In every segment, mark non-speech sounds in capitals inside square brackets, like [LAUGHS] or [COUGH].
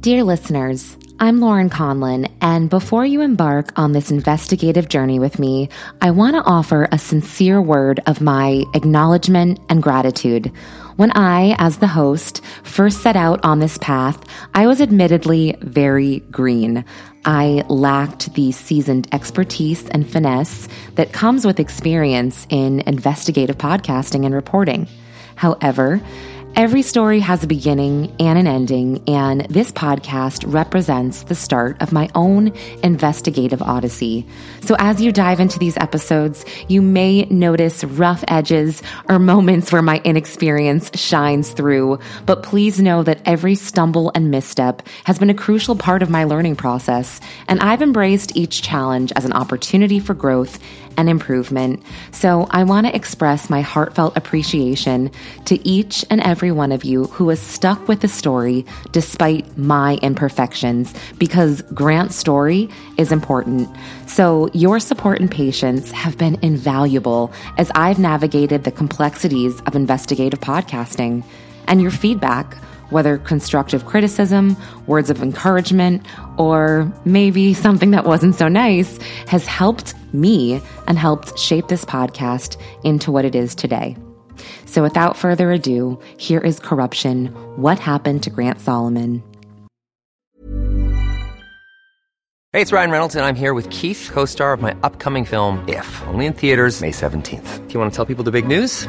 Dear listeners, I'm Lauren Conlin, and before you embark on this investigative journey with me, I want to offer a sincere word of my acknowledgement and gratitude. When I, as the host, first set out on this path, I was admittedly very green. I lacked the seasoned expertise and finesse that comes with experience in investigative podcasting and reporting. However, Every story has a beginning and an ending, and this podcast represents the start of my own investigative odyssey. So, as you dive into these episodes, you may notice rough edges or moments where my inexperience shines through, but please know that every stumble and misstep has been a crucial part of my learning process, and I've embraced each challenge as an opportunity for growth and improvement. So I want to express my heartfelt appreciation to each and every one of you who has stuck with the story despite my imperfections because Grant's story is important. So your support and patience have been invaluable as I've navigated the complexities of investigative podcasting and your feedback whether constructive criticism, words of encouragement, or maybe something that wasn't so nice, has helped me and helped shape this podcast into what it is today. So without further ado, here is Corruption What Happened to Grant Solomon. Hey, it's Ryan Reynolds, and I'm here with Keith, co star of my upcoming film, If, only in theaters, May 17th. Do you want to tell people the big news?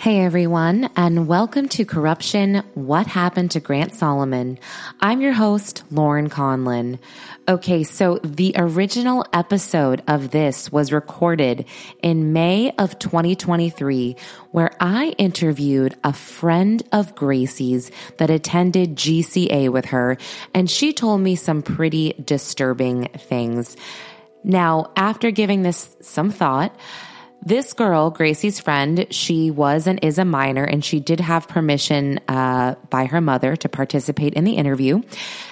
Hey everyone, and welcome to Corruption What Happened to Grant Solomon. I'm your host, Lauren Conlin. Okay, so the original episode of this was recorded in May of 2023, where I interviewed a friend of Gracie's that attended GCA with her, and she told me some pretty disturbing things. Now, after giving this some thought, this girl, Gracie's friend, she was and is a minor, and she did have permission uh, by her mother to participate in the interview.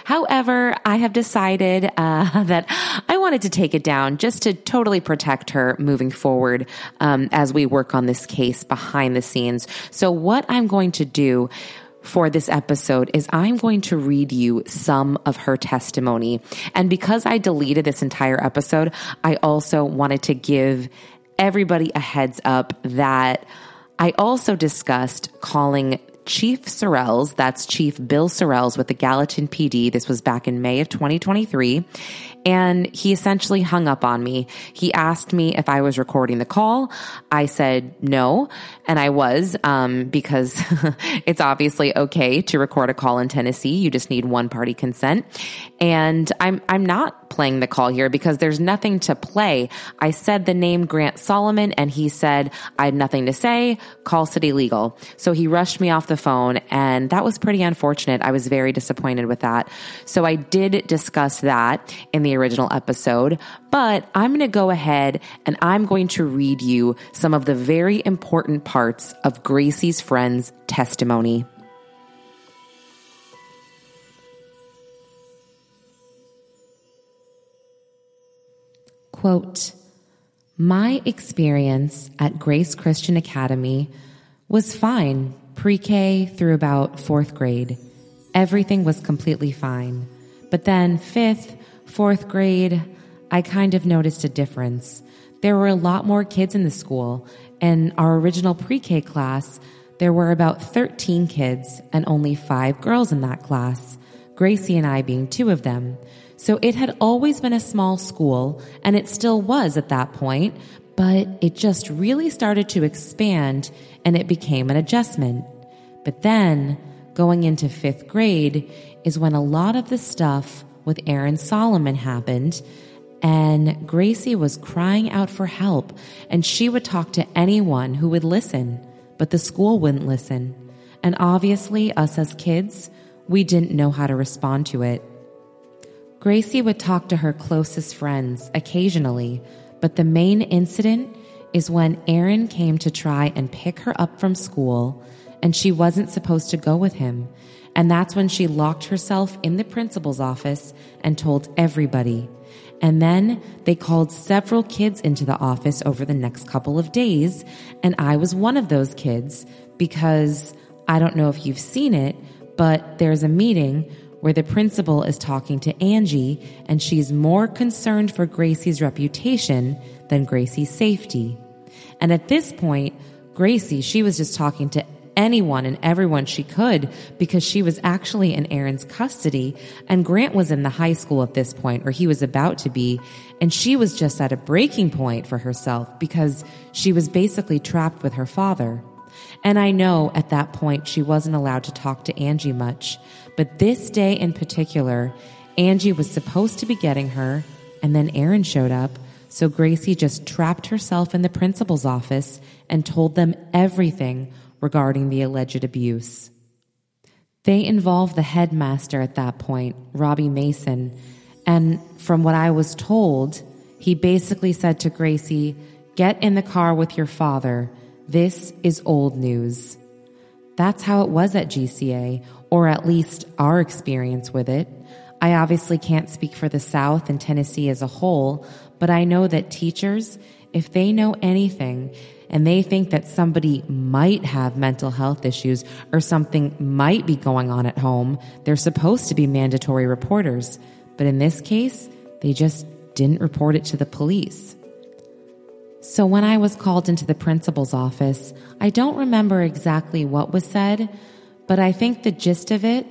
However, I have decided uh, [LAUGHS] that I wanted to take it down just to totally protect her moving forward um, as we work on this case behind the scenes. So, what I'm going to do for this episode is I'm going to read you some of her testimony. And because I deleted this entire episode, I also wanted to give everybody a heads up that I also discussed calling Chief Sorrells, that's Chief Bill Sorrells with the Gallatin PD. This was back in May of 2023. And he essentially hung up on me. He asked me if I was recording the call. I said no, and I was, um, because [LAUGHS] it's obviously okay to record a call in Tennessee. You just need one party consent. And I'm, I'm not playing the call here because there's nothing to play. I said the name Grant Solomon and he said, I had nothing to say, call city legal. So he rushed me off the phone and that was pretty unfortunate. I was very disappointed with that. So I did discuss that in the original episode, but I'm going to go ahead and I'm going to read you some of the very important parts of Gracie's friend's testimony. Quote, my experience at Grace Christian Academy was fine pre K through about fourth grade. Everything was completely fine. But then, fifth, fourth grade, I kind of noticed a difference. There were a lot more kids in the school, and our original pre K class, there were about 13 kids and only five girls in that class, Gracie and I being two of them. So it had always been a small school, and it still was at that point, but it just really started to expand and it became an adjustment. But then, going into fifth grade, is when a lot of the stuff with Aaron Solomon happened. And Gracie was crying out for help, and she would talk to anyone who would listen, but the school wouldn't listen. And obviously, us as kids, we didn't know how to respond to it. Gracie would talk to her closest friends occasionally, but the main incident is when Aaron came to try and pick her up from school, and she wasn't supposed to go with him. And that's when she locked herself in the principal's office and told everybody. And then they called several kids into the office over the next couple of days. And I was one of those kids because I don't know if you've seen it, but there's a meeting where the principal is talking to Angie and she's more concerned for Gracie's reputation than Gracie's safety. And at this point, Gracie, she was just talking to anyone and everyone she could because she was actually in Aaron's custody. And Grant was in the high school at this point or he was about to be. And she was just at a breaking point for herself because she was basically trapped with her father. And I know at that point she wasn't allowed to talk to Angie much, but this day in particular, Angie was supposed to be getting her and then Aaron showed up. So Gracie just trapped herself in the principal's office and told them everything regarding the alleged abuse. They involved the headmaster at that point, Robbie Mason, and from what I was told, he basically said to Gracie, Get in the car with your father. This is old news. That's how it was at GCA, or at least our experience with it. I obviously can't speak for the South and Tennessee as a whole, but I know that teachers, if they know anything, and they think that somebody might have mental health issues or something might be going on at home, they're supposed to be mandatory reporters. But in this case, they just didn't report it to the police. So when I was called into the principal's office, I don't remember exactly what was said, but I think the gist of it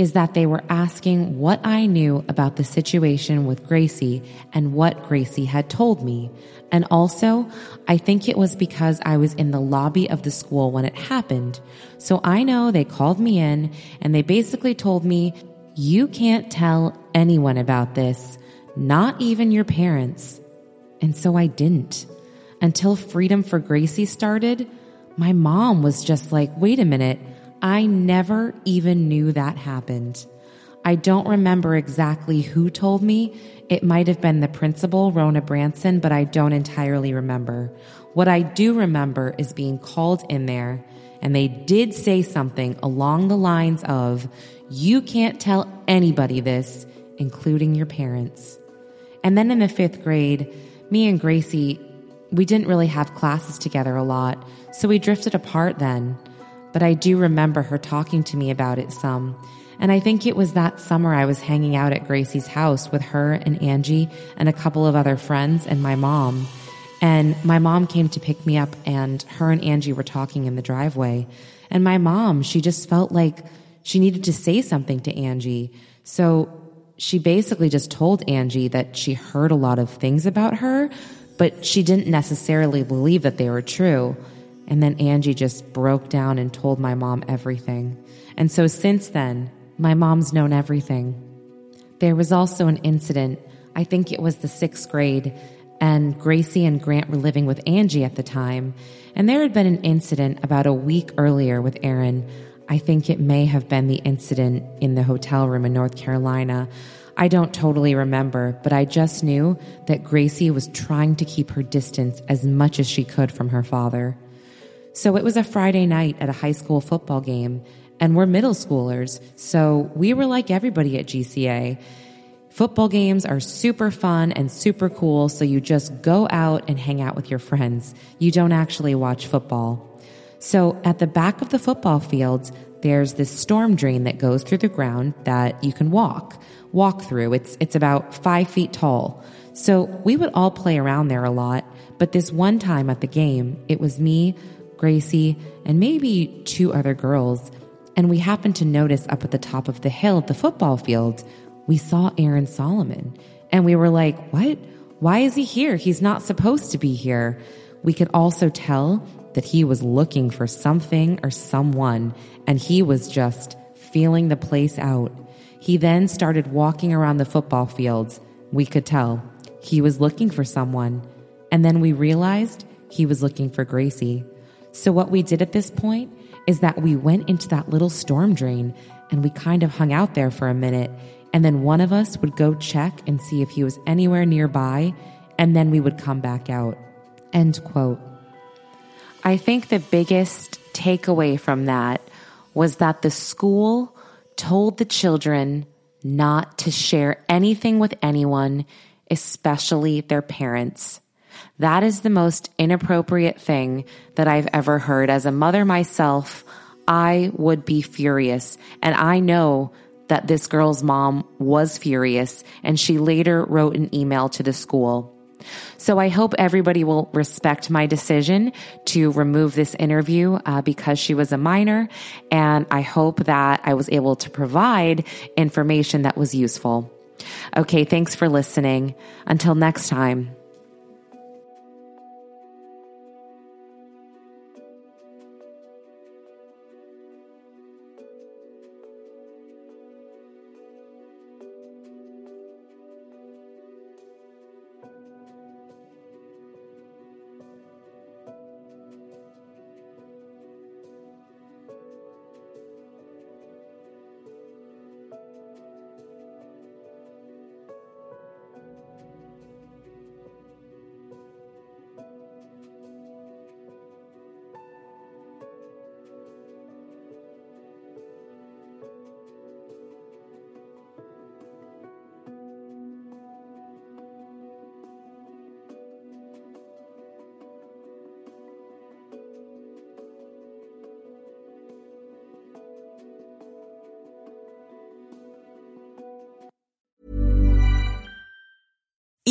is that they were asking what I knew about the situation with Gracie and what Gracie had told me. And also, I think it was because I was in the lobby of the school when it happened. So I know they called me in and they basically told me, you can't tell anyone about this, not even your parents. And so I didn't. Until Freedom for Gracie started, my mom was just like, wait a minute, I never even knew that happened. I don't remember exactly who told me. It might have been the principal, Rona Branson, but I don't entirely remember. What I do remember is being called in there, and they did say something along the lines of, You can't tell anybody this, including your parents. And then in the fifth grade, me and Gracie, we didn't really have classes together a lot, so we drifted apart then. But I do remember her talking to me about it some. And I think it was that summer I was hanging out at Gracie's house with her and Angie and a couple of other friends and my mom. And my mom came to pick me up, and her and Angie were talking in the driveway. And my mom, she just felt like she needed to say something to Angie. So she basically just told Angie that she heard a lot of things about her, but she didn't necessarily believe that they were true. And then Angie just broke down and told my mom everything. And so since then, my mom's known everything. There was also an incident, I think it was the sixth grade, and Gracie and Grant were living with Angie at the time. And there had been an incident about a week earlier with Aaron. I think it may have been the incident in the hotel room in North Carolina. I don't totally remember, but I just knew that Gracie was trying to keep her distance as much as she could from her father. So it was a Friday night at a high school football game, and we're middle schoolers, so we were like everybody at GCA. Football games are super fun and super cool, so you just go out and hang out with your friends. You don't actually watch football. So at the back of the football fields, there's this storm drain that goes through the ground that you can walk, walk through. It's, it's about five feet tall. So we would all play around there a lot. But this one time at the game, it was me, Gracie, and maybe two other girls. And we happened to notice up at the top of the hill at the football field, we saw Aaron Solomon. And we were like, what? Why is he here? He's not supposed to be here. We could also tell that he was looking for something or someone, and he was just feeling the place out. He then started walking around the football fields. We could tell he was looking for someone. And then we realized he was looking for Gracie. So, what we did at this point is that we went into that little storm drain and we kind of hung out there for a minute. And then one of us would go check and see if he was anywhere nearby, and then we would come back out. End quote. I think the biggest takeaway from that was that the school told the children not to share anything with anyone, especially their parents. That is the most inappropriate thing that I've ever heard. As a mother myself, I would be furious. And I know that this girl's mom was furious, and she later wrote an email to the school. So I hope everybody will respect my decision to remove this interview uh, because she was a minor. And I hope that I was able to provide information that was useful. Okay, thanks for listening. Until next time.